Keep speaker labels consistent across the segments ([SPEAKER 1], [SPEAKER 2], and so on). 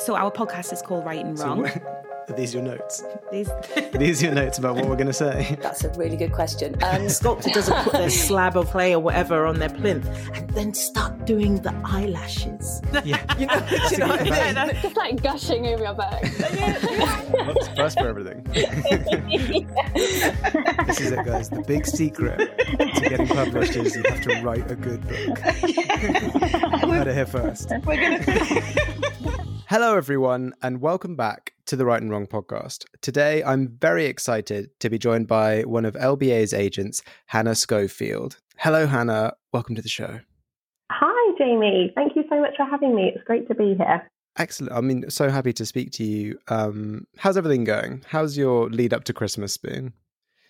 [SPEAKER 1] So our podcast is called Write and Wrong.
[SPEAKER 2] Are these your notes?
[SPEAKER 1] These
[SPEAKER 2] Are these your notes about what we're going to say?
[SPEAKER 3] That's a really good question. Um,
[SPEAKER 4] sculptor doesn't put their slab of clay or whatever on their plinth and then start doing the eyelashes.
[SPEAKER 2] Yeah.
[SPEAKER 4] You know, you know what I mean?
[SPEAKER 5] Just like gushing over your back.
[SPEAKER 2] What's first for everything? this is it, guys. The big secret to getting published is you have to write a good book. you heard it here first. Hello, everyone, and welcome back to the Write and Wrong podcast. Today, I'm very excited to be joined by one of LBA's agents, Hannah Schofield. Hello, Hannah. Welcome to the show.
[SPEAKER 6] Hi, Jamie. Thank you so much for having me. It's great to be here.
[SPEAKER 2] Excellent. I mean, so happy to speak to you. Um, how's everything going? How's your lead up to Christmas been?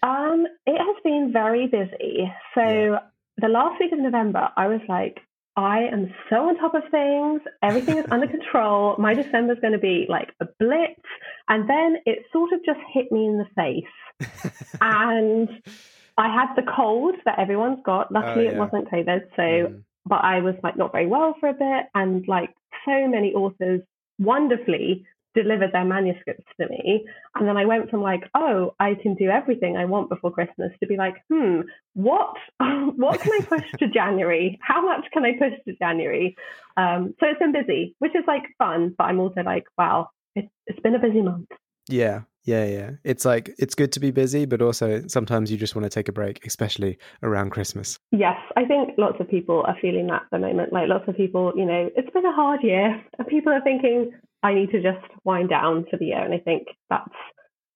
[SPEAKER 6] Um, it has been very busy. So
[SPEAKER 2] Yeah.
[SPEAKER 6] the last week of November, I was like, I am so on top of things. Everything is under control. My December is going to be like a blitz. And then it sort of just hit me in the face. and I had the cold that everyone's got. Luckily,
[SPEAKER 2] Oh,
[SPEAKER 6] it wasn't COVID. So
[SPEAKER 2] Mm.
[SPEAKER 6] but I was like not very well for a bit, and like so many authors wonderfully delivered their manuscripts to me, and then I went from like, oh, I can do everything I want before Christmas to be like, hmm, what, what can I push to January? How much can I push to January? Um, so it's been busy, which is like fun, but I'm also like, wow, it's it's been a busy month.
[SPEAKER 2] Yeah, yeah, yeah. It's like it's good to be busy, but also sometimes you just want to take a break, especially around Christmas.
[SPEAKER 6] Yes, I think lots of people are feeling that at the moment. Like lots of people, you know, it's been a hard year, and people are thinking, I need to just wind down for the year. And I think that's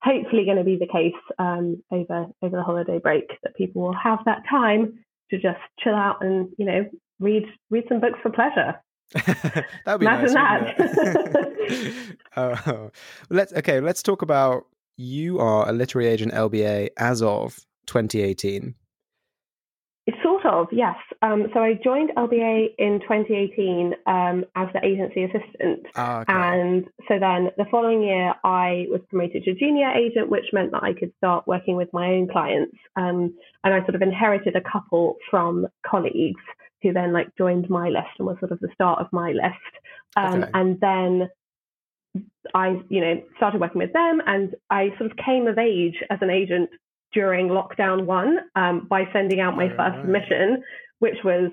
[SPEAKER 6] hopefully going to be the case um, over over the holiday break. That people will have that time to just chill out and you know read read some books for pleasure.
[SPEAKER 2] That'd be
[SPEAKER 6] Imagine
[SPEAKER 2] nice. wouldn't oh, let's okay. Let's talk about you are a literary agent LBA as of 2018.
[SPEAKER 6] Sort of, yes. Um, so I joined LBA in 2018 um, as the agency assistant.
[SPEAKER 2] Ah, okay.
[SPEAKER 6] And so then the following year, I was promoted to junior agent, which meant that I could start working with my own clients. Um, and I sort of inherited a couple from colleagues who then like joined my list and was sort of the start of my list. Um,
[SPEAKER 2] Okay.
[SPEAKER 6] And then I, you know, started working with them, and I sort of came of age as an agent during lockdown one um, by sending out my first
[SPEAKER 2] right.
[SPEAKER 6] submission, which was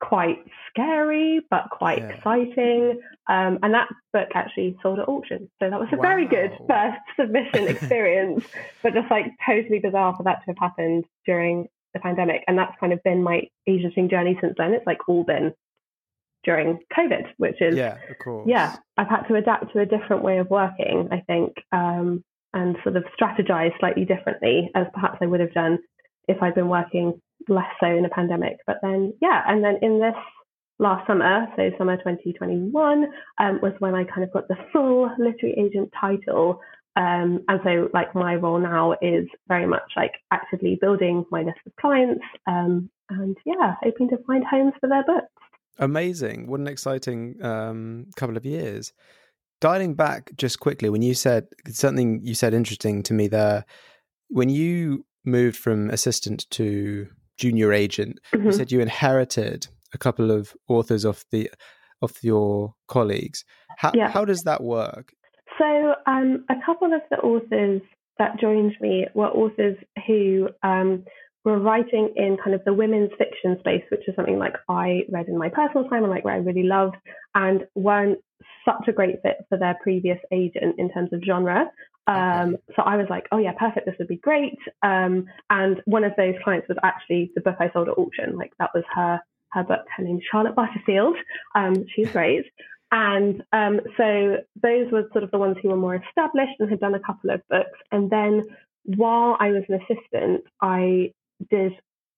[SPEAKER 6] quite scary but quite
[SPEAKER 2] Yeah.
[SPEAKER 6] exciting. Um, and that book actually sold at auction, so that was a very good first submission experience. but just like totally bizarre for that to have happened during the pandemic, and that's kind of been my agenting journey since then. It's like all been during COVID, which is
[SPEAKER 2] yeah, of course.
[SPEAKER 6] yeah, I've had to adapt to a different way of working, I think, um, and sort of strategize slightly differently as perhaps I would have done if I'd been working less so in a pandemic. But then, yeah, and then in this last summer, so summer 2021, um, was when I kind of got the full literary agent title. Um, and so, like, my role now is very much like actively building my list of clients um, and, yeah, hoping to find homes for their books.
[SPEAKER 2] Amazing. What an exciting um, couple of years. Dialing back just quickly, when you said something you said interesting to me there, when you moved from assistant to junior agent, you
[SPEAKER 6] Mhm.
[SPEAKER 2] said you inherited a couple of authors off the of your colleagues. How
[SPEAKER 6] Yeah.
[SPEAKER 2] how does that work?
[SPEAKER 6] So, um, a couple of the authors that joined me were authors who um, were writing in kind of the women's fiction space, which is something like I read in my personal time and like where I really loved, and weren't such a great fit for their previous agent in terms of genre. Um, So I was like, oh yeah, perfect. This would be great. Um, and one of those clients was actually the book I sold at auction. Like that was her her book. Her name's Charlotte Butterfield. Um, she's great. And um, so those were sort of the ones who were more established and had done a couple of books. And then while I was an assistant, I did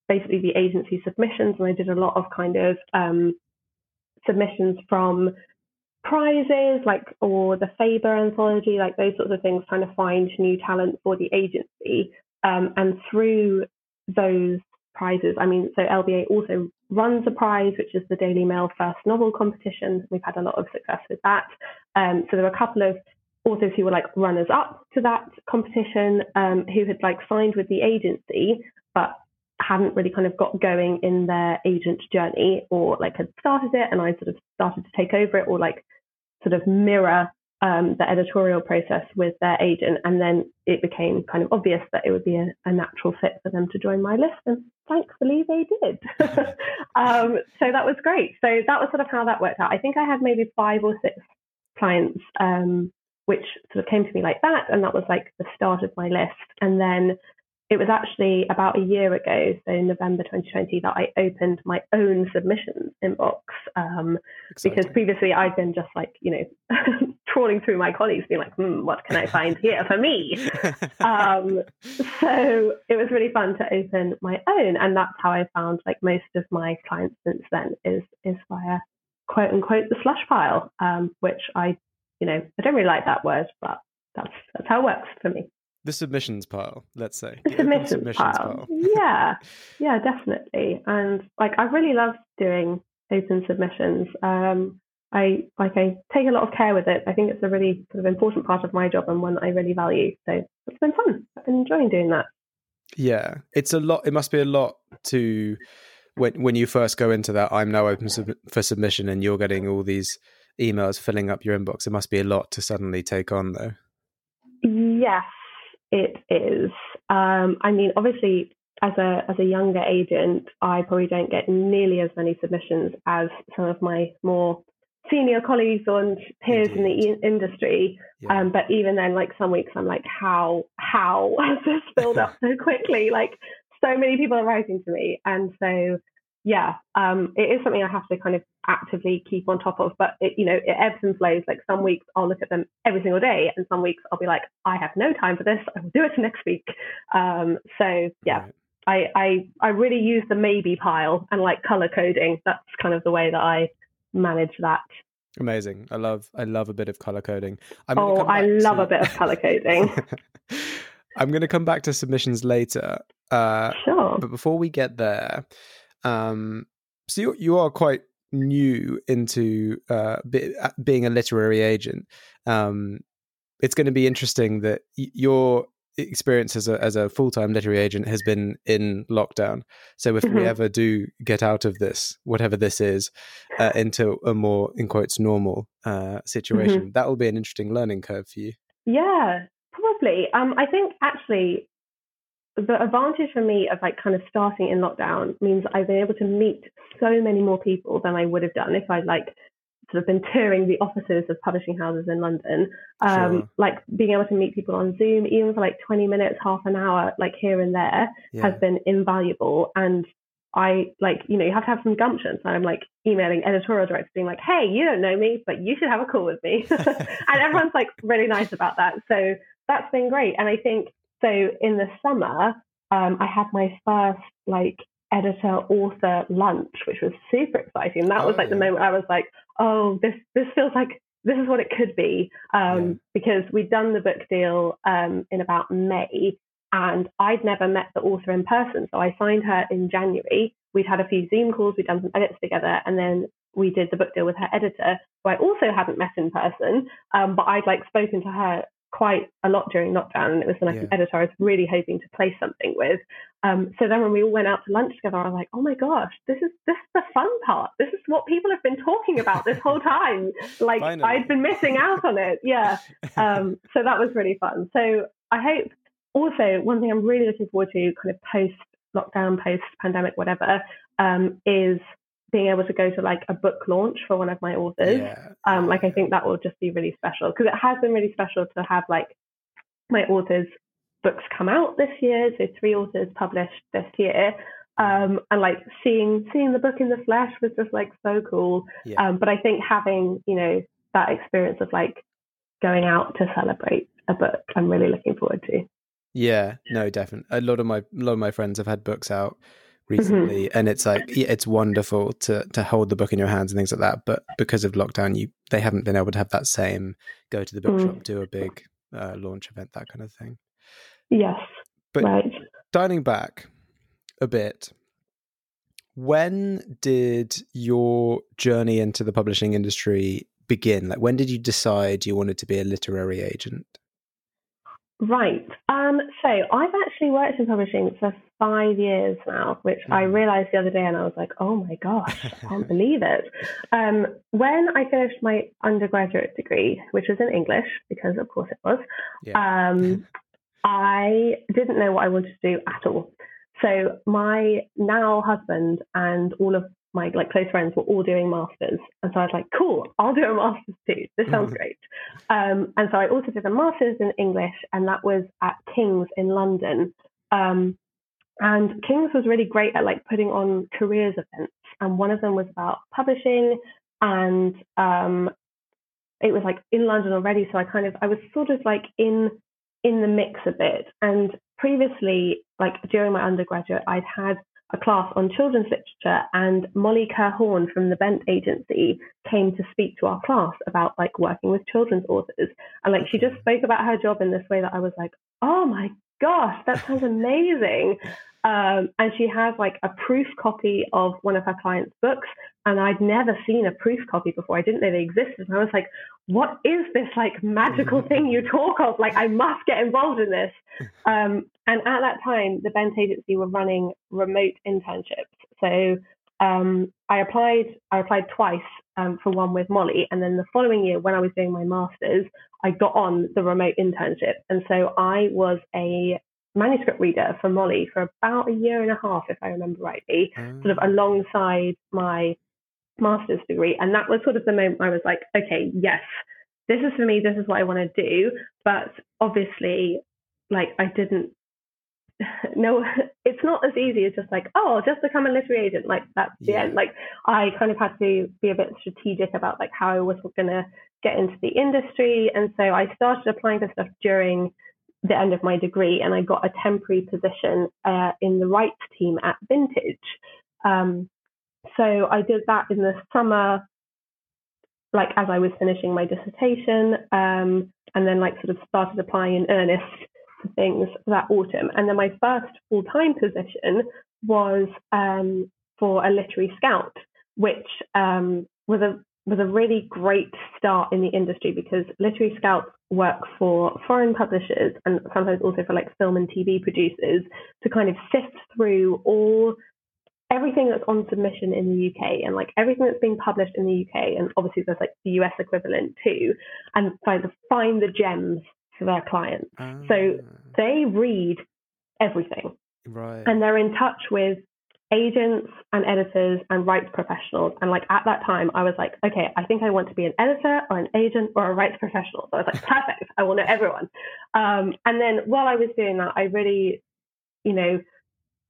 [SPEAKER 6] basically the agency submissions and I did a lot of kind of um, submissions from prizes, like or the Faber anthology, like those sorts of things, trying to find new talent for the agency. Um, and through those prizes, I mean, so LBA also runs a prize, which is the Daily Mail First Novel Competition. We've had a lot of success with that. Um, so there were a couple of authors who were like runners up to that competition um, who had like signed with the agency, but hadn't really kind of got going in their agent journey or like had started it and I sort of started to take over it or like sort of mirror um, the editorial process with their agent. And then it became kind of obvious that it would be a, a natural fit for them to join my list. And thankfully they did. um, so that was great. So that was sort of how that worked out. I think I had maybe five or six clients um, which sort of came to me like that. And that was like the start of my list. And then it was actually about a year ago, so November 2020, that I opened my own submissions inbox. Um, because previously I'd been just like, you know, trawling through my colleagues, being like, hmm, what can I find here for me? um, so it was really fun to open my own. And that's how I found like most of my clients since then is, is via quote unquote the slush pile, um, which I, you know, I don't really like that word, but that's, that's how it works for me.
[SPEAKER 2] The submissions pile, let's say.
[SPEAKER 6] The submissions, submissions pile. pile. yeah, yeah, definitely. And like, I really love doing open submissions. Um, I like I take a lot of care with it. I think it's a really sort of important part of my job and one that I really value. So it's been fun. I've been enjoying doing that.
[SPEAKER 2] Yeah, it's a lot. It must be a lot to when when you first go into that. I'm now open sub- for submission, and you're getting all these emails filling up your inbox. It must be a lot to suddenly take on, though.
[SPEAKER 6] Yes, it is. Um, I mean, obviously, as a as a younger agent, I probably don't get nearly as many submissions as some of my more senior colleagues and peers Indeed. in the e- industry. Yeah. Um, but even then, like some weeks, I'm like, how how has this filled up so quickly? Like so many people are writing to me, and so yeah, um, it is something I have to kind of actively keep on top of. But it, you know, it ebbs and flows. Like some weeks I'll look at them every single day, and some weeks I'll be like, I have no time for this. I will do it next week. Um, so yeah. I, I I really use the maybe pile and like color coding. That's kind of the way that I manage that.
[SPEAKER 2] Amazing. I love I love a bit of color coding.
[SPEAKER 6] I'm oh, I love to... a bit of color coding.
[SPEAKER 2] I'm going to come back to submissions later.
[SPEAKER 6] Uh, sure.
[SPEAKER 2] But before we get there, um, so you, you are quite new into uh, be, uh, being a literary agent. Um, it's going to be interesting that y- your experience as a as a full time literary agent has been in lockdown. So if mm-hmm. we ever do get out of this, whatever this is, uh, into a more in quotes normal uh, situation, mm-hmm. that will be an interesting learning curve for you.
[SPEAKER 6] Yeah, probably. Um, I think actually the advantage for me of like kind of starting in lockdown means I've been able to meet so many more people than I would have done if I'd like sort of been touring the offices of publishing houses in London. Um, sure. Like being able to meet people on Zoom, even for like 20 minutes, half an hour, like here and there, yeah. has been invaluable. And I like, you know, you have to have some gumption. So I'm like emailing editorial directors being like, hey, you don't know me, but you should have a call with me. and everyone's like really nice about that. So that's been great. And I think so in the summer, um, I had my first like editor author lunch, which was super exciting. That oh, was like yeah. the moment I was like, oh, this this feels like this is what it could be. Um, yeah. Because we'd done the book deal um, in about May, and I'd never met the author in person. So I signed her in January. We'd had a few Zoom calls, we'd done some edits together, and then we did the book deal with her editor, who I also hadn't met in person, um, but I'd like spoken to her quite a lot during lockdown, and it was like yeah. an editor I was really hoping to play something with. Um, so then when we all went out to lunch together, I was like, oh my gosh, this is this is the fun part. This is what people have been talking about this whole time. Like Finally. I'd been missing out on it. Yeah. Um, so that was really fun. So I hope also one thing I'm really looking forward to, kind of post lockdown, post pandemic, whatever, um, is being able to go to like a book launch for one of my authors. Yeah. Um, like I think that will just be really special because it has been really special to have like my authors' books come out this year. So three authors published this year. Um, and like seeing seeing the book in the flesh was just like so cool. Yeah. Um, but I think having you know that experience of like going out to celebrate a book, I'm really looking forward to.
[SPEAKER 2] Yeah, no, definitely. A lot of my a lot of my friends have had books out recently and it's like yeah, it's wonderful to to hold the book in your hands and things like that but because of lockdown you they haven't been able to have that same go to the bookshop
[SPEAKER 6] Mm.
[SPEAKER 2] do a big uh, launch event that kind of thing
[SPEAKER 6] Yes.
[SPEAKER 2] But-
[SPEAKER 6] right.
[SPEAKER 2] dialing back a bit when did your journey into the publishing industry begin like when did you decide you wanted to be a literary agent
[SPEAKER 6] Right. Um, so I've actually worked in publishing for five years now, which I
[SPEAKER 2] Mhm.
[SPEAKER 6] realized the other day and I was like, oh my gosh, I can't believe it. Um, when I finished my undergraduate degree, which was in English, because of course it was,
[SPEAKER 2] yeah
[SPEAKER 6] um, I didn't know what I wanted to do at all. So my now husband and all of my like close friends were all doing masters, and so I was like, "Cool, I'll do a masters too. This sounds
[SPEAKER 2] Mhm.
[SPEAKER 6] great." Um, and so I also did a masters in English, and that was at King's in London. Um, and King's was really great at like putting on careers events, and one of them was about publishing, and um, it was like in London already. So I kind of I was sort of like in in the mix a bit. And previously, like during my undergraduate, I'd had a class on children's literature, and Molly Ker Hawn from the Bent Agency came to speak to our class about like working with children's authors. And like she just spoke about her job in this way that I was like, oh my gosh, that sounds amazing. Um, and she has like a proof copy of one of her clients' books, and I'd never seen a proof copy before. I didn't know they existed. And I was like, what is this like magical thing you talk of? Like, I must get involved in this. Um, and at that time, the Bent Agency were running remote internships. So um, I applied. I applied twice um, for one with Molly, and then the following year, when I was doing my masters, I got on the remote internship, and so I was a manuscript reader for Molly for about a year and a half, if I remember rightly, sort of
[SPEAKER 2] Ah.
[SPEAKER 6] alongside my master's degree. And that was sort of the moment I was like, okay, yes, this is for me, this is what I want to do. But obviously, like, I didn't. No, it's not as easy as just like, oh, just become a literary agent. Like that's the end. Like I kind of had to be a bit strategic about like how I was going to get into the industry, and so I started applying for stuff during the end of my degree, and I got a temporary position uh, in the rights team at Vintage. Um, so I did that in the summer, like as I was finishing my dissertation, um, and then like sort of started applying in earnest for things that autumn. And then my first full time position was um, for a literary scout, which um, was a was a really great start in the industry because literary scouts work for foreign publishers and sometimes also for like film and TV producers to kind of sift through all everything that's on submission in the UK and like everything that's being published in the UK and obviously there's like the US equivalent too and try to find the gems for their clients. So
[SPEAKER 2] Ah,
[SPEAKER 6] they read everything
[SPEAKER 2] right.
[SPEAKER 6] and they're in touch with agents and editors and rights professionals. And like at that time, I was like, okay, I think I want to be an editor or an agent or a rights professional. So I was like, perfect, I will know everyone. Um, and then while I was doing that, I really, you know,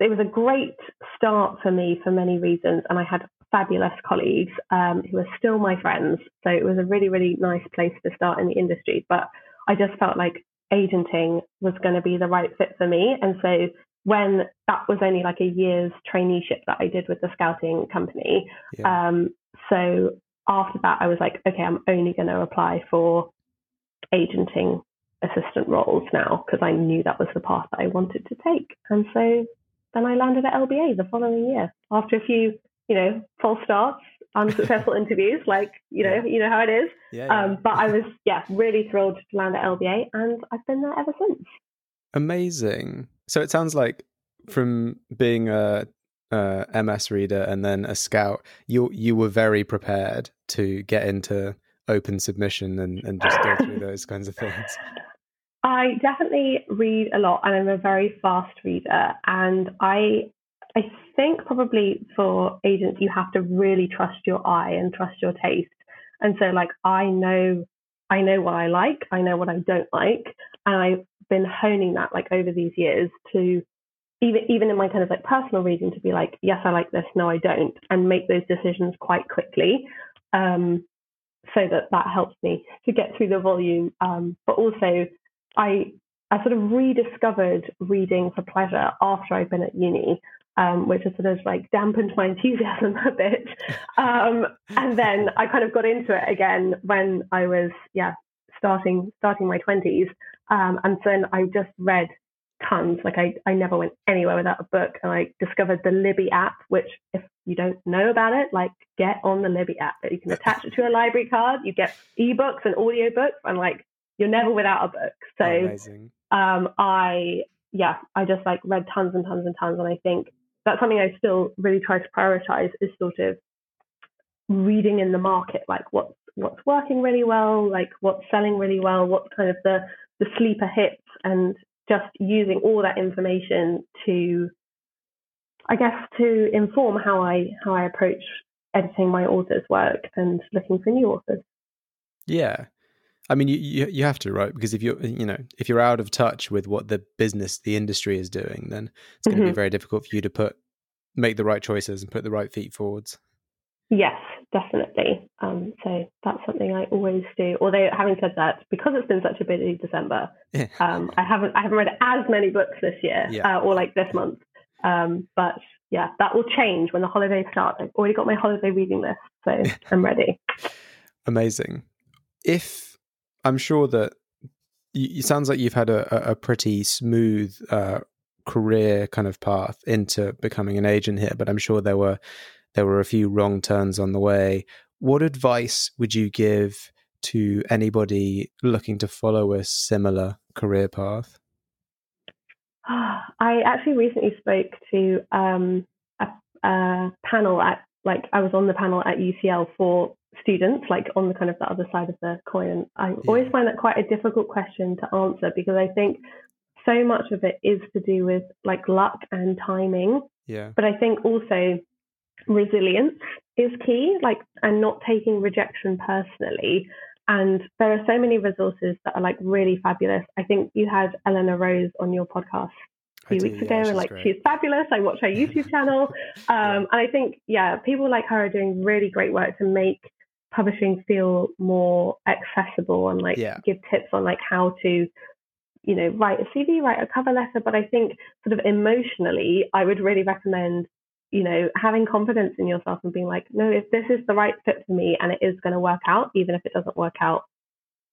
[SPEAKER 6] it was a great start for me for many reasons. And I had fabulous colleagues um, who are still my friends. So it was a really, really nice place to start in the industry. But I just felt like agenting was going to be the right fit for me. And so when that was only like a year's traineeship that I did with the scouting company.
[SPEAKER 2] Yeah.
[SPEAKER 6] Um, so after that, I was like, okay, I'm only going to apply for agenting assistant roles now because I knew that was the path that I wanted to take. And so then I landed at LBA the following year after a few, you know, false starts, unsuccessful interviews, like, you know, you know how it is.
[SPEAKER 2] yeah, yeah.
[SPEAKER 6] Um, but I was, yeah, really thrilled to land at LBA and I've been there ever since.
[SPEAKER 2] Amazing. So it sounds like from being a, a MS reader and then a scout, you you were very prepared to get into open submission and, and just go through those kinds of things.
[SPEAKER 6] I definitely read a lot and I'm a very fast reader. And I I think probably for agents you have to really trust your eye and trust your taste. And so like I know I know what I like, I know what I don't like. And I've been honing that like over these years to even even in my kind of like personal reading to be like, yes, I like this, no, I don't, and make those decisions quite quickly. Um, so that that helps me to get through the volume. Um, but also I I sort of rediscovered reading for pleasure after I'd been at uni. um, which has sort of like dampened my enthusiasm a bit. Um, and then I kind of got into it again when I was, yeah, starting starting my twenties. Um, and then I just read tons. Like I, I never went anywhere without a book. And I discovered the Libby app, which if you don't know about it, like get on the Libby app. You can attach it to a library card. You get ebooks and audiobooks, and like you're never without a book. So
[SPEAKER 2] Amazing.
[SPEAKER 6] um, I yeah, I just like read tons and tons and tons, and I think that's something I still really try to prioritize is sort of reading in the market, like what's what's working really well, like what's selling really well, what's kind of the the sleeper hits, and just using all that information to, I guess, to inform how I how I approach editing my author's work and looking for new authors.
[SPEAKER 2] Yeah. I mean, you, you you have to, right? Because if you're, you know, if you're out of touch with what the business, the industry is doing, then it's going to
[SPEAKER 6] Mhm.
[SPEAKER 2] be very difficult for you to put, make the right choices and put the right feet forwards.
[SPEAKER 6] Yes, definitely. Um, so that's something I always do. Although having said that, because it's been such a busy December,
[SPEAKER 2] Yeah.
[SPEAKER 6] um, I haven't I haven't read as many books this year
[SPEAKER 2] Yeah.
[SPEAKER 6] uh, or like this month. Um, but yeah, that will change when the holidays start. I've already got my holiday reading list, so I'm ready.
[SPEAKER 2] Amazing. If I'm sure that it sounds like you've had a, a- a pretty smooth uh, career kind of path into becoming an agent here, but I'm sure there were there were a few wrong turns on the way. What advice would you give to anybody looking to follow a similar career path?
[SPEAKER 6] I actually recently spoke to um, a, a panel at like I was on the panel at UCL for students, like on the kind of the other side of the coin. I always find that quite a difficult question to answer because I think so much of it is to do with like luck and timing.
[SPEAKER 2] Yeah.
[SPEAKER 6] But I think also resilience is key, like, and not taking rejection personally. And there are so many resources that are like really fabulous. I think you had Eleanor Rose on your podcast a few
[SPEAKER 2] do,
[SPEAKER 6] weeks
[SPEAKER 2] yeah,
[SPEAKER 6] ago, and like
[SPEAKER 2] great.
[SPEAKER 6] she's fabulous. I watch her YouTube channel, um, and I think yeah, people like her are doing really great work to make publishing feel more accessible and like
[SPEAKER 2] Yeah.
[SPEAKER 6] give tips on like how to you know write a cv write a cover letter but i think sort of emotionally i would really recommend you know having confidence in yourself and being like no if this is the right fit for me and it is going to work out even if it doesn't work out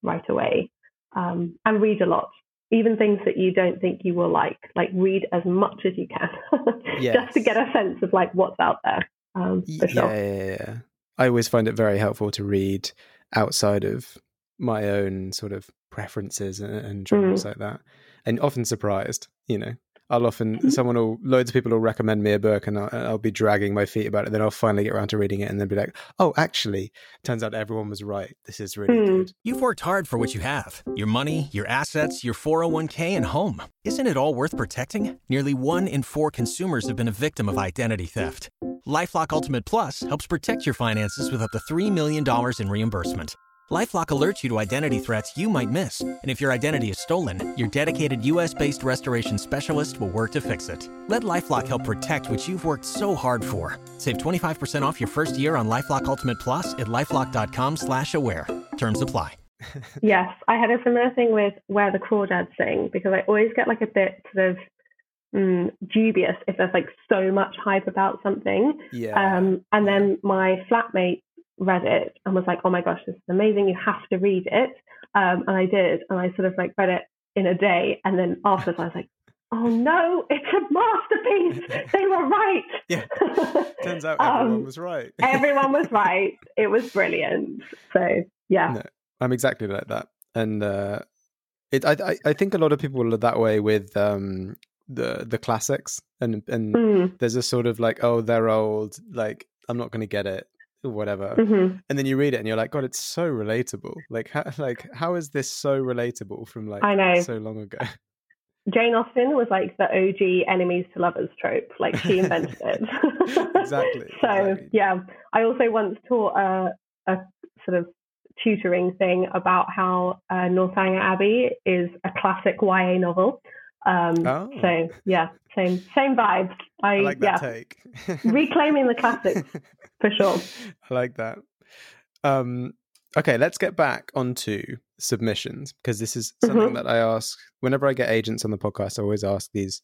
[SPEAKER 6] right away um, and read a lot even things that you don't think you will like like read as much as you can just to get a sense of like what's out there um,
[SPEAKER 2] Y-
[SPEAKER 6] for sure
[SPEAKER 2] Yeah, yeah, yeah. I always find it very helpful to read outside of my own sort of preferences and, and genres mm. like that, and often surprised. You know, I'll often someone will loads of people will recommend me a book, and I'll, I'll be dragging my feet about it. Then I'll finally get around to reading it, and then be like, "Oh, actually, turns out everyone was right. This is really
[SPEAKER 6] Hmm.
[SPEAKER 2] good."
[SPEAKER 5] You've worked hard for what you have your money, your assets, your 401k, and home. Isn't it all worth protecting? Nearly one in four consumers have been a victim of identity theft. Lifelock Ultimate Plus helps protect your finances with up to $3 million in reimbursement. Lifelock alerts you to identity threats you might miss. And if your identity is stolen, your dedicated US based restoration specialist will work to fix it. Let Lifelock help protect what you've worked so hard for. Save 25% off your first year on Lifelock Ultimate Plus at lifelock.com slash aware. Terms apply.
[SPEAKER 6] Yes, I had a similar thing with Where the Crawdads Sing because I always get like a bit sort of mm, dubious if there's like so much hype about something.
[SPEAKER 2] Yeah,
[SPEAKER 6] Um, and then my flatmate read it and was like, "Oh my gosh, this is amazing! You have to read it." Um, and I did, and I sort of like read it in a day, and then afterwards I was like, "Oh no, it's a masterpiece! They were right."
[SPEAKER 2] Yeah. turns out everyone
[SPEAKER 6] Um,
[SPEAKER 2] was right.
[SPEAKER 6] Everyone was right. It was brilliant. So yeah.
[SPEAKER 2] No, I'm exactly like that, and uh, it. I, I think a lot of people are that way with um the the classics, and and
[SPEAKER 6] Mm,
[SPEAKER 2] there's a sort of like, oh, they're old, like I'm not going to get it, whatever.
[SPEAKER 6] mhm.
[SPEAKER 2] And then you read it, and you're like, God, it's so relatable. Like, how, like how is this so relatable from like
[SPEAKER 6] I know.
[SPEAKER 2] so long ago?
[SPEAKER 6] Jane Austen was like the OG enemies to lovers trope. Like she invented it.
[SPEAKER 2] Exactly,
[SPEAKER 6] so
[SPEAKER 2] exactly.
[SPEAKER 6] yeah, I also once taught a, a sort of tutoring thing about how uh, Northanger Abbey is a classic YA novel. Um,
[SPEAKER 2] Oh.
[SPEAKER 6] So yeah, same same vibes. I,
[SPEAKER 2] I like
[SPEAKER 6] yeah,
[SPEAKER 2] that take.
[SPEAKER 6] reclaiming the classics for sure.
[SPEAKER 2] I like that. Um, Okay, let's get back onto submissions because this is something
[SPEAKER 6] Mhm.
[SPEAKER 2] that I ask whenever I get agents on the podcast. I always ask these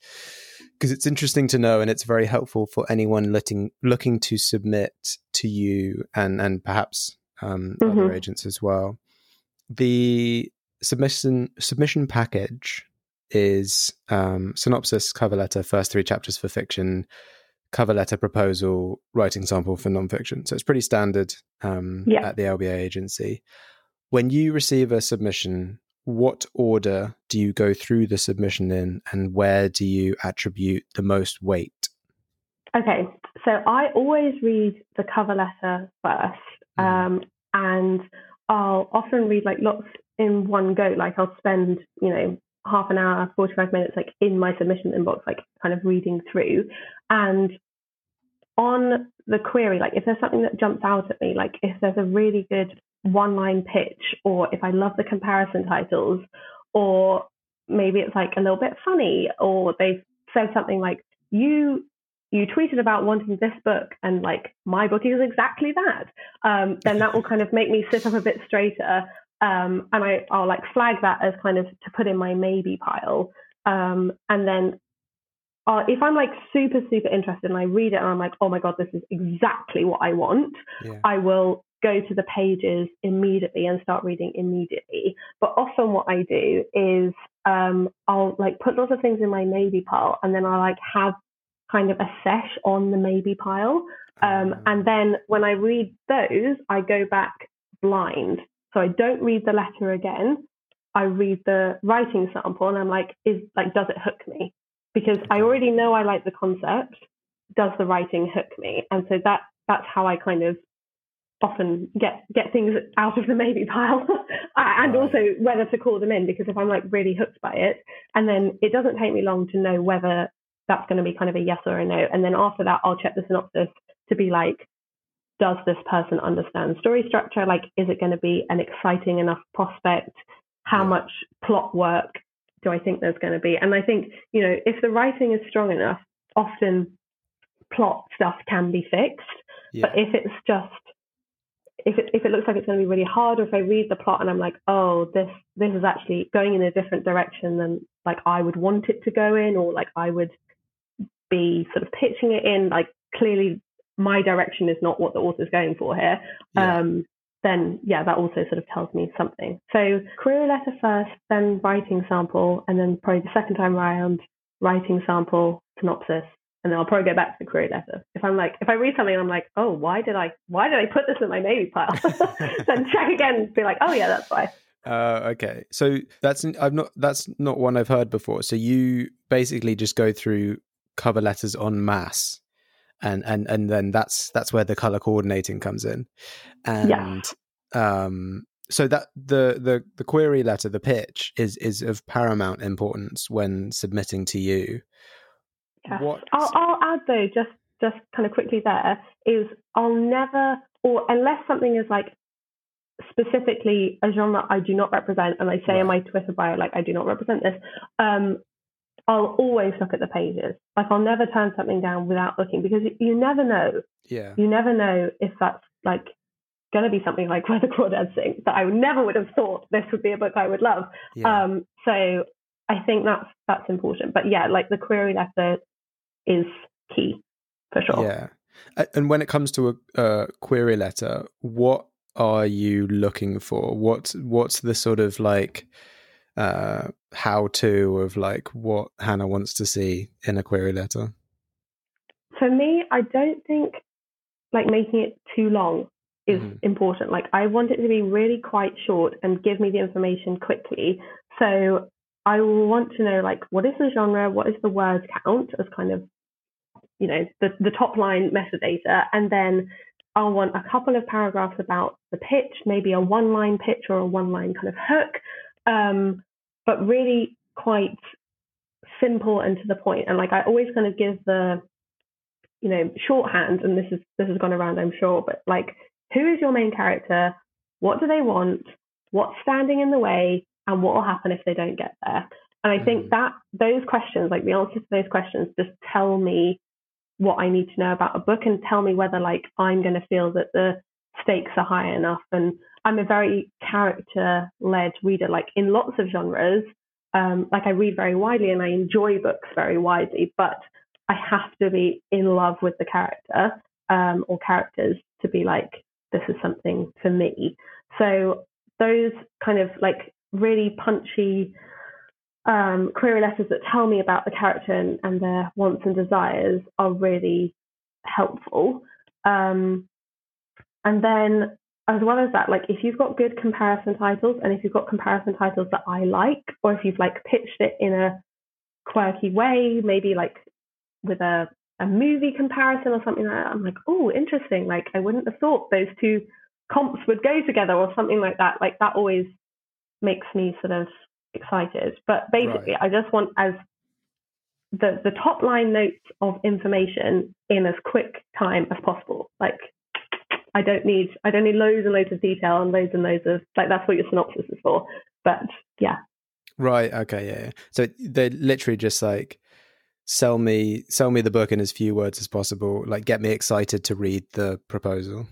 [SPEAKER 2] because it's interesting to know and it's very helpful for anyone looking looking to submit to you and and perhaps um, other
[SPEAKER 6] Mhm.
[SPEAKER 2] agents as well. The submission submission package is um, synopsis, cover letter, first three chapters for fiction, cover letter proposal, writing sample for nonfiction. So it's pretty standard um,
[SPEAKER 6] Yeah.
[SPEAKER 2] at the LBA agency. When you receive a submission, what order do you go through the submission in, and where do you attribute the most weight?
[SPEAKER 6] Okay, so I always read the cover letter first,
[SPEAKER 2] Mhm.
[SPEAKER 6] um, and I'll often read like lots in one go. Like I'll spend, you know, half an hour, 45 minutes, like in my submission inbox, like kind of reading through. And on the query, like if there's something that jumps out at me, like if there's a really good one line pitch, or if I love the comparison titles, or maybe it's like a little bit funny, or they've said something like, you you tweeted about wanting this book and like my book is exactly that um, then that will kind of make me sit up a bit straighter um, and I, i'll like flag that as kind of to put in my maybe pile um, and then uh, if i'm like super super interested and i read it and i'm like oh my god this is exactly what i want
[SPEAKER 2] Yeah.
[SPEAKER 6] I will go to the pages immediately and start reading immediately. But often what I do is um, I'll like put lots of things in my maybe pile and then I like have kind of a sesh on the maybe pile. Um, and then when I read those, I go back blind. So I don't read the letter again. I read the writing sample and I'm like, is like, does it hook me? Because I already know I like the concept. Does the writing hook me? And so that that's how I kind of often get get things out of the maybe pile and also whether to call them in because if I'm like really hooked by it and then it doesn't take me long to know whether that's going to be kind of a yes or a no and then after that I'll check the synopsis to be like does this person understand story structure like is it going to be an exciting enough prospect how
[SPEAKER 2] Yeah.
[SPEAKER 6] much plot work do I think there's going to be and I think you know if the writing is strong enough often plot stuff can be fixed
[SPEAKER 2] Yeah.
[SPEAKER 6] but if it's just if it if it looks like it's going to be really hard, or if I read the plot and I'm like, oh, this this is actually going in a different direction than like I would want it to go in, or like I would be sort of pitching it in, like clearly my direction is not what the author's going for here.
[SPEAKER 2] Yeah.
[SPEAKER 6] Um, then yeah, that also sort of tells me something. So query letter first, then writing sample, and then probably the second time around, writing sample, synopsis, and then I'll probably go back to the query letter. If I'm like, if I read something and I'm like, oh, why did I, why did I put this in my maybe pile? then check again and be like, oh yeah, that's why.
[SPEAKER 2] Uh, okay, so that's I've not that's not one I've heard before. So you basically just go through cover letters en masse, and and and then that's that's where the color coordinating comes in, and um, so that the the the query letter, the pitch is is of paramount importance when submitting to you.
[SPEAKER 6] Yeah.
[SPEAKER 2] What?
[SPEAKER 6] I'll, I'll add though, just just kind of quickly there is I'll never, or unless something is like specifically a genre I do not represent, and I say in my Twitter bio like I do not represent this, um, I'll always look at the pages. Like I'll never turn something down without looking because you never know.
[SPEAKER 2] yeah,
[SPEAKER 6] You never know if that's like going to be something like Where the Crawdads Sing that I never would have thought this would be a book I would love.
[SPEAKER 2] yeah.
[SPEAKER 6] Um, so I think that's that's important. But yeah, like the query letter is key for sure.
[SPEAKER 2] Yeah. And when it comes to a, a query letter, what are you looking for? What's what's the sort of like uh how to of like what Hannah wants to see in a query letter?
[SPEAKER 6] For me, I don't think like making it too long is
[SPEAKER 2] Mhm.
[SPEAKER 6] important. Like I want it to be really quite short and give me the information quickly. So I want to know like what is the genre, what is the word count as kind of you know the the top line metadata, and then I'll want a couple of paragraphs about the pitch, maybe a one line pitch or a one line kind of hook, um, but really quite simple and to the point. And like I always kind of give the you know shorthand, and this is this has gone around I'm sure, but like who is your main character? What do they want? What's standing in the way? And what will happen if they don't get there? And I think
[SPEAKER 2] Mhm.
[SPEAKER 6] that those questions, like the answers to those questions, just tell me what I need to know about a book and tell me whether like I'm going to feel that the stakes are high enough and I'm a very character led reader, like in lots of genres. Um, like I read very widely and I enjoy books very widely, but I have to be in love with the character um, or characters to be like, this is something for me. So those kind of like really punchy um, query letters that tell me about the character and, and their wants and desires are really helpful. Um, and then as well as that, like if you've got good comparison titles and if you've got comparison titles that I like, or if you've like pitched it in a quirky way, maybe like with a, a movie comparison or something like that, I'm like, oh, interesting. Like I wouldn't have thought those two comps would go together or something like that. Like that always makes me sort of excited. But basically, right. I just want as the the top line notes of information in as quick time as possible. Like I don't need I don't need loads and loads of detail and loads and loads of like that's what your synopsis is for. But yeah.
[SPEAKER 2] Right. Okay. Yeah. yeah. So they literally just like sell me sell me the book in as few words as possible. Like get me excited to read the proposal.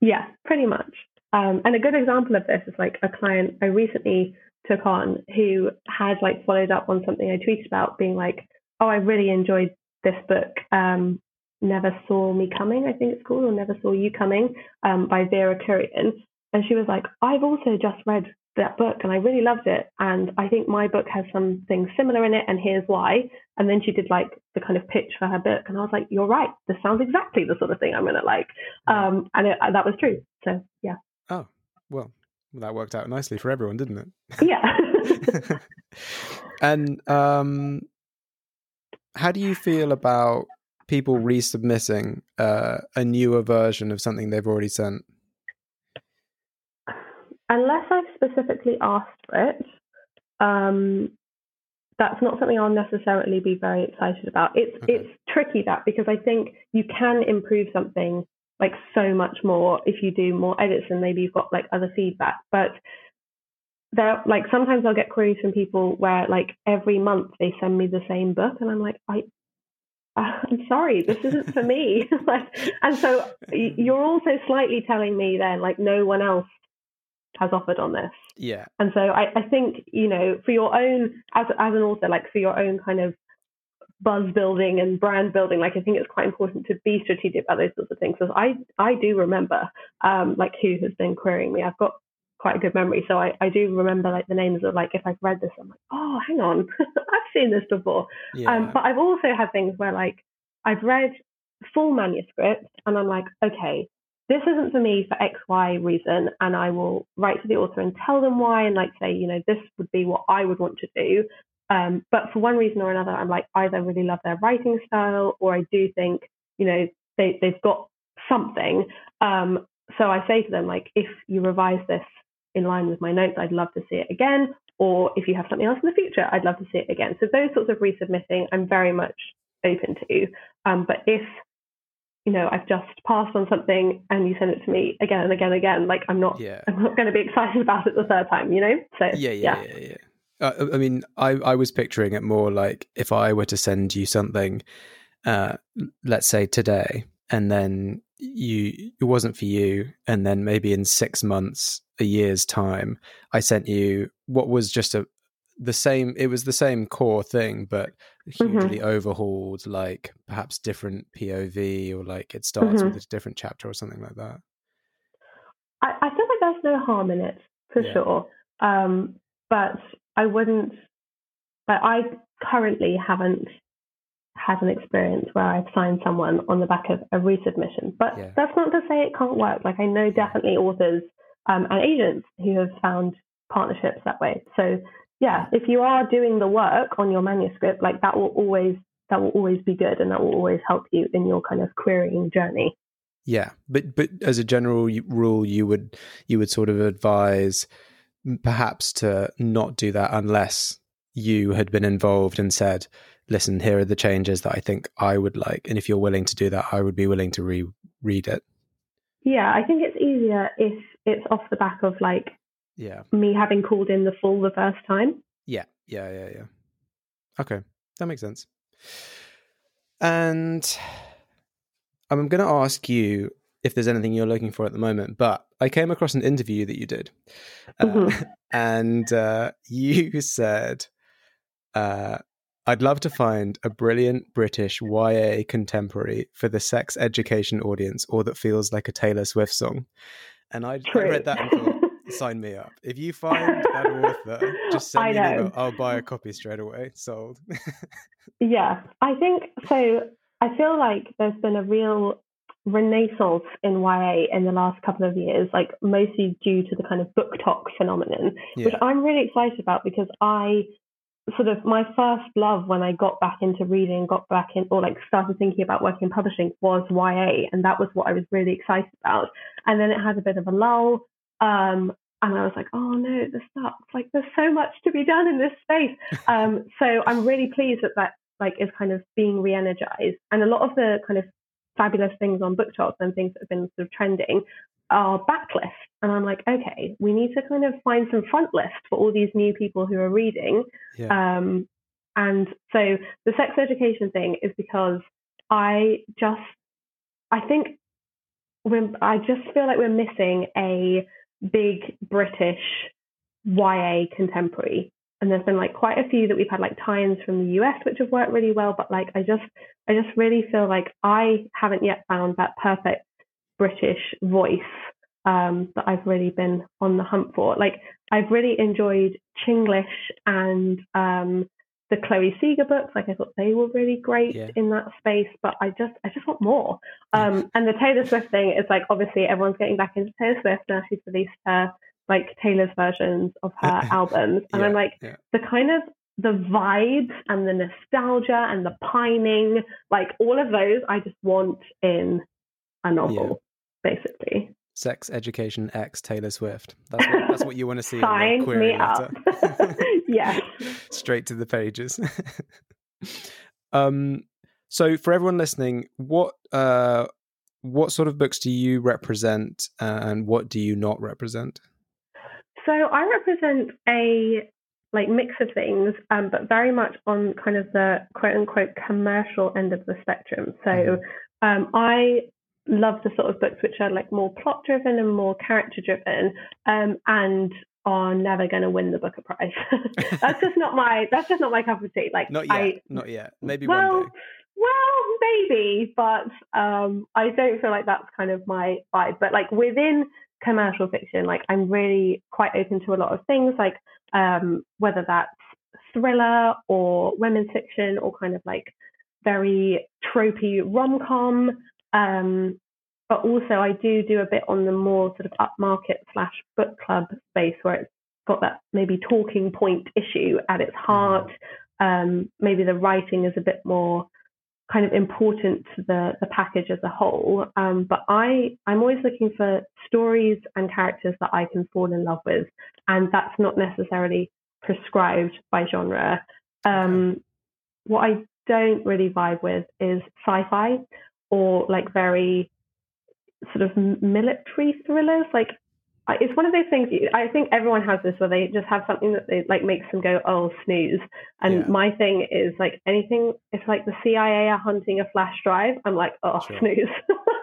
[SPEAKER 6] Yeah, pretty much. Um, and a good example of this is like a client I recently took on who had like followed up on something I tweeted about, being like, "Oh, I really enjoyed this book. Um, Never Saw Me Coming, I think it's called, or Never Saw You Coming um, by Vera Kurian. And she was like, I've also just read that book and I really loved it. And I think my book has something similar in it, and here's why. And then she did like the kind of pitch for her book. And I was like, You're right. This sounds exactly the sort of thing I'm going to like. Um, and it, that was true. So, yeah.
[SPEAKER 2] Oh, well, that worked out nicely for everyone, didn't it?
[SPEAKER 6] Yeah.
[SPEAKER 2] and um, how do you feel about people resubmitting uh, a newer version of something they've already sent?
[SPEAKER 6] Unless I've specifically asked for it, um, that's not something I'll necessarily be very excited about. It's okay. it's tricky that because I think you can improve something like so much more if you do more edits and maybe you've got like other feedback. But there like sometimes I'll get queries from people where like every month they send me the same book and I'm like I I'm sorry, this isn't for me. like, and so you're also slightly telling me then, like, no one else has offered on this.
[SPEAKER 2] Yeah.
[SPEAKER 6] And so I, I think, you know, for your own, as, as an author, like for your own kind of buzz building and brand building, like I think it's quite important to be strategic about those sorts of things. Because I, I do remember, um, like who has been querying me. I've got quite a good memory. So I, I do remember like the names of like if I've read this, I'm like, oh, hang on, I've seen this before. Yeah. Um, but I've also had things where like I've read full manuscripts and I'm like, okay, this isn't for me for X, Y reason, and I will write to the author and tell them why and like say, you know, this would be what I would want to do. Um, but for one reason or another, I'm like either really love their writing style or I do think, you know, they they've got something. Um, so I say to them like, if you revise this in line with my notes, I'd love to see it again. Or if you have something else in the future, I'd love to see it again. So those sorts of resubmitting, I'm very much open to. Um, but if you know I've just passed on something and you send it to me again and again and again, like I'm not, yeah. I'm not going to be excited about it the third time. You know? So
[SPEAKER 2] yeah, yeah, yeah, yeah. yeah. Uh, I mean, I, I was picturing it more like if I were to send you something, uh, let's say today, and then you it wasn't for you and then maybe in 6 months a year's time i sent you what was just a the same it was the same core thing but hugely mm-hmm. overhauled like perhaps different pov or like it starts mm-hmm. with a different chapter or something like that
[SPEAKER 6] i, I feel like there's no harm in it for yeah. sure um, but i wouldn't but i currently haven't had an experience where I've signed someone on the back of a resubmission. But yeah. that's not to say it can't work. Like I know definitely authors um, and agents who have found partnerships that way. So yeah, if you are doing the work on your manuscript, like that will always that will always be good, and that will always help you in your kind of querying journey.
[SPEAKER 2] Yeah, but but as a general rule, you would you would sort of advise perhaps to not do that unless you had been involved and said, listen, here are the changes that I think I would like. And if you're willing to do that, I would be willing to reread it.
[SPEAKER 6] Yeah, I think it's easier if it's off the back of like
[SPEAKER 2] yeah
[SPEAKER 6] me having called in the full the first time.
[SPEAKER 2] Yeah, yeah, yeah, yeah. Okay, that makes sense. And I'm going to ask you if there's anything you're looking for at the moment, but I came across an interview that you did, uh,
[SPEAKER 6] Mhm.
[SPEAKER 2] and uh, you said, uh, "I'd love to find a brilliant British YA contemporary for the sex education audience, or that feels like a Taylor Swift song." And I, I read that and thought, "Sign me up! If you find that author, just send
[SPEAKER 6] I
[SPEAKER 2] me an
[SPEAKER 6] know.
[SPEAKER 2] email. I'll buy a copy straight away. Sold."
[SPEAKER 6] Yeah, I think so. I feel like there's been a real renaissance in YA in the last couple of years, like mostly due to the kind of book talk phenomenon, which I'm really excited about because I sort of my first love when I got back into reading, got back in or like started thinking about working in publishing was YA, and that was what I was really excited about. And then it had a bit of a lull. Um, and I was like, oh no, this sucks. Like there's so much to be done in this space. Um, so I'm really pleased that that like is kind of being re-energized. And a lot of the kind of fabulous things on BookToks and things that have been sort of trending are backlist. And I'm like, okay, we need to kind of find some front list for all these new people who are reading.
[SPEAKER 2] yeah,
[SPEAKER 6] Um, and so the sex education thing is because I just, I think we're, I just feel like we're missing a big British YA contemporary. And there's been like quite a few that we've had like tie-ins from the US, which have worked really well. But like, I just, I just really feel like I haven't yet found that perfect British voice um, that I've really been on the hunt for. Like, I've really enjoyed Chinglish and um, the Chloe Seager books. Like, I thought they were really great
[SPEAKER 2] Yeah.
[SPEAKER 6] in that space. But I just, I just want more. Um, and the Taylor Swift thing is like, obviously, everyone's getting back into Taylor Swift now. She's released her like Taylor's versions of her albums, and I'm like,
[SPEAKER 2] yeah.
[SPEAKER 6] the kind of the vibes and the nostalgia and the pining, like all of those, I just want in a novel, basically.
[SPEAKER 2] Sex Education X Taylor Swift. That's what, that's what you want to see.
[SPEAKER 6] Sign me up.
[SPEAKER 2] letter.
[SPEAKER 6] Yes.
[SPEAKER 2] Straight to the pages. um, so for everyone listening, what uh, what sort of books do you represent, and what do you not represent?
[SPEAKER 6] So I represent a like mix of things, um, but very much on kind of the quote unquote commercial end of the spectrum. So
[SPEAKER 2] Mhm.
[SPEAKER 6] um, I love the sort of books which are like more plot driven and more character driven, um, and are never going to win the Booker Prize. that's just not my that's just not my cup of tea. Like
[SPEAKER 2] Not yet.
[SPEAKER 6] I,
[SPEAKER 2] not yet. Maybe
[SPEAKER 6] well,
[SPEAKER 2] one day.
[SPEAKER 6] well, maybe, but um, I don't feel like that's kind of my vibe. But like within commercial fiction, like I'm really quite open to a lot of things, like um, whether that's thriller or women's fiction or kind of like very tropey rom com. Um, but also, I do do a bit on the more sort of upmarket slash book club space where it's got that maybe talking point issue at its heart. Um, maybe the writing is a bit more kind of important to the, the package as a whole. Um, but I, I'm always looking for stories and characters that I can fall in love with. And that's not necessarily prescribed by genre. Um, what I don't really vibe with is sci-fi or like very sort of military thrillers. Like it's one of those things. I think everyone has this where they just have something that they like makes them go, "Oh, snooze." And
[SPEAKER 2] Yeah.
[SPEAKER 6] my thing is like anything. It's like the CIA are hunting a flash drive. I'm like, "Oh,
[SPEAKER 2] Sure.
[SPEAKER 6] snooze."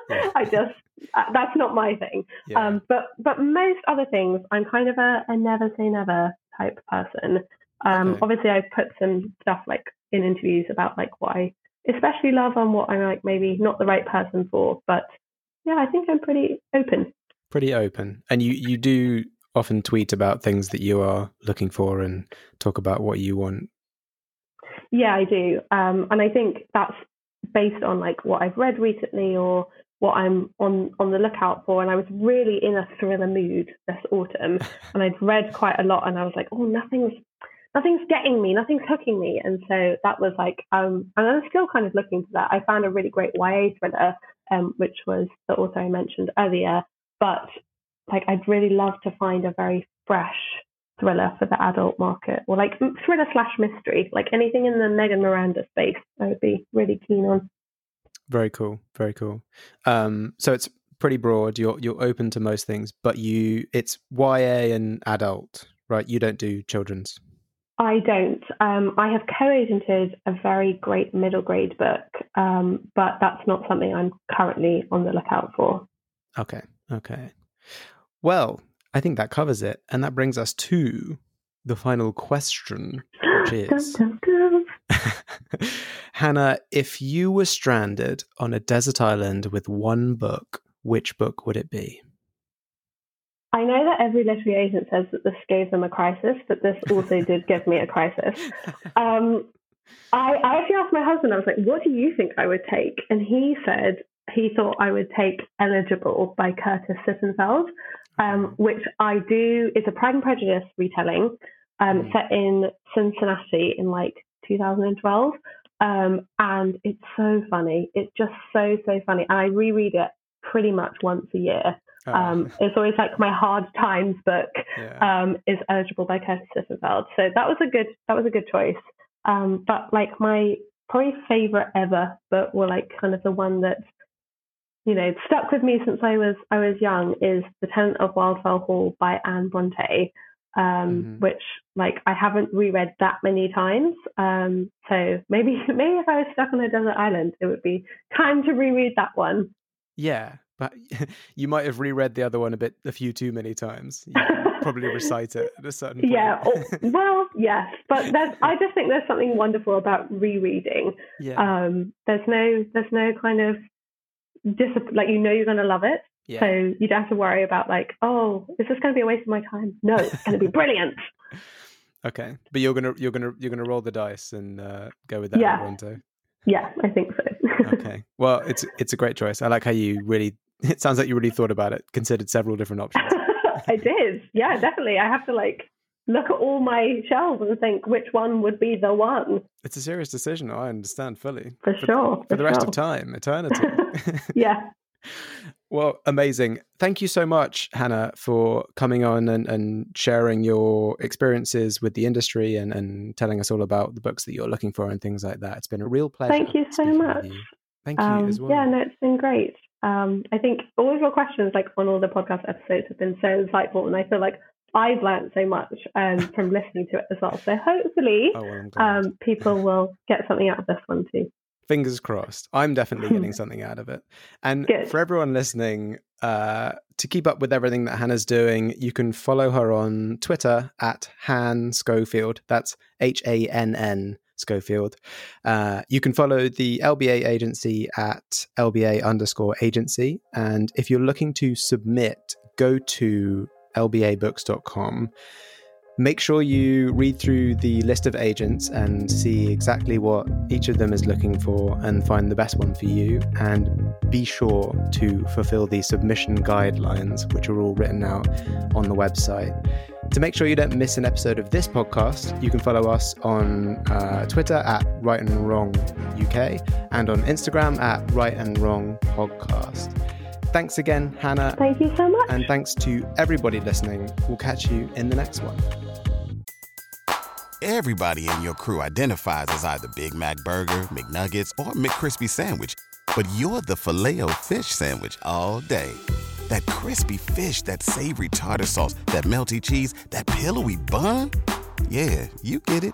[SPEAKER 2] Yeah.
[SPEAKER 6] I just uh, that's not my thing.
[SPEAKER 2] Yeah.
[SPEAKER 6] Um, but but most other things, I'm kind of a, a never say never type person. Um,
[SPEAKER 2] Okay.
[SPEAKER 6] Obviously, I've put some stuff like in interviews about like what I especially love on what I'm like maybe not the right person for. But yeah, I think I'm pretty open.
[SPEAKER 2] Pretty open, and you you do often tweet about things that you are looking for and talk about what you want.
[SPEAKER 6] Yeah, I do. Um, and I think that's based on like what I've read recently or what I'm on on the lookout for. And I was really in a thriller mood this autumn, and I'd read quite a lot, and I was like, oh, nothing's nothing's getting me, nothing's hooking me. And so that was like, um, and I'm still kind of looking for that. I found a really great YA thriller, um, which was the author I mentioned earlier. But like, I'd really love to find a very fresh thriller for the adult market, or like thriller slash mystery, like anything in the Megan Miranda space. I would be really keen on.
[SPEAKER 2] Very cool. Very cool. Um, so it's pretty broad. You're you're open to most things, but you it's YA and adult, right? You don't do children's.
[SPEAKER 6] I don't. Um, I have co-agented a very great middle grade book, um, but that's not something I'm currently on the lookout for.
[SPEAKER 2] Okay. Okay. Well, I think that covers it. And that brings us to the final question, which is
[SPEAKER 6] Dun, dun, dun.
[SPEAKER 2] Hannah, if you were stranded on a desert island with one book, which book would it be?
[SPEAKER 6] I know that every literary agent says that this gave them a crisis, but this also did give me a crisis. Um, I, I actually asked my husband, I was like, what do you think I would take? And he said he thought I would take Eligible by Curtis Sittenfeld, um, which I do, it's a Pride and Prejudice retelling um, set in Cincinnati in like 2012. Um, and it's so funny. It's just so, so funny. And I reread it pretty much once a year.
[SPEAKER 2] Ah,
[SPEAKER 6] Um, it's always like my hard times book
[SPEAKER 2] yeah.
[SPEAKER 6] um, is eligible by Curtis Sittenfeld. So that was a good that was a good choice. Um, but like my probably favorite ever book, or like kind of the one that you know stuck with me since I was I was young, is The Tenant of Wildfell Hall by Anne Bronte. Um,
[SPEAKER 2] Mhm.
[SPEAKER 6] which like I haven't reread that many times. Um, so maybe maybe if I was stuck on a desert island, it would be time to reread that one.
[SPEAKER 2] yeah. But you might have reread the other one a bit, a few too many times. You probably recite it at a certain point.
[SPEAKER 6] Yeah. or- well, yes, but there's, I just think there's something wonderful about rereading.
[SPEAKER 2] yeah.
[SPEAKER 6] Um, there's no there's no kind of dis- like you know you're going to love it,
[SPEAKER 2] yeah.
[SPEAKER 6] so you don't have to worry about like oh is this going to be a waste of my time? No, it's going to be brilliant.
[SPEAKER 2] Okay, but you're gonna you're gonna you're gonna roll the dice and uh, go with that,
[SPEAKER 6] Yeah. Yeah, I think so.
[SPEAKER 2] Okay. Well, it's it's a great choice. I like how you really. It sounds like you really thought about it, considered several different options.
[SPEAKER 6] I did. Yeah, definitely. I have to like look at all my shelves and think which one would be the one
[SPEAKER 2] It's a serious decision. I understand fully.
[SPEAKER 6] for sure.
[SPEAKER 2] For the rest
[SPEAKER 6] sure.
[SPEAKER 2] of time, eternity.
[SPEAKER 6] Yeah.
[SPEAKER 2] well, amazing. Thank you so much, Hannah, for coming on and, and sharing your experiences with the industry and, and telling us all about the books that you're looking for and things like that. It's been a real pleasure.
[SPEAKER 6] Thank you so much.
[SPEAKER 2] you. Thank you
[SPEAKER 6] Um,
[SPEAKER 2] as well.
[SPEAKER 6] Yeah, no, it's been great. Um, I think all of your questions, like on all the podcast episodes, have been so insightful, and I feel like I've learned so much um, from listening to it as well. So hopefully,
[SPEAKER 2] Oh, well,
[SPEAKER 6] um, people will get something out of this one too.
[SPEAKER 2] Fingers crossed. I'm definitely getting something out of it. And
[SPEAKER 6] Good.
[SPEAKER 2] for everyone listening, uh, to keep up with everything that Hannah's doing, you can follow her on Twitter at Han Schofield. That's H A N N Schofield. Uh, you can follow the LBA agency at LBA underscore agency. And if you're looking to submit, go to lbabooks.com. Make sure you read through the list of agents and see exactly what each of them is looking for and find the best one for you. And be sure to fulfill the submission guidelines, which are all written out on the website. To make sure you don't miss an episode of this podcast, you can follow us on uh, Twitter at Write and Wrong UK and on Instagram at Write and Wrong Podcast. Thanks again, Hannah,
[SPEAKER 6] Thank you so much.
[SPEAKER 2] and thanks to everybody listening. We'll catch you in the next one.
[SPEAKER 7] Everybody in your crew identifies as either Big Mac Burger, McNuggets, or McCrispy Sandwich. But you're the filet fish Sandwich all day. That crispy fish, that savory tartar sauce, that melty cheese, that pillowy bun. Yeah, you get it.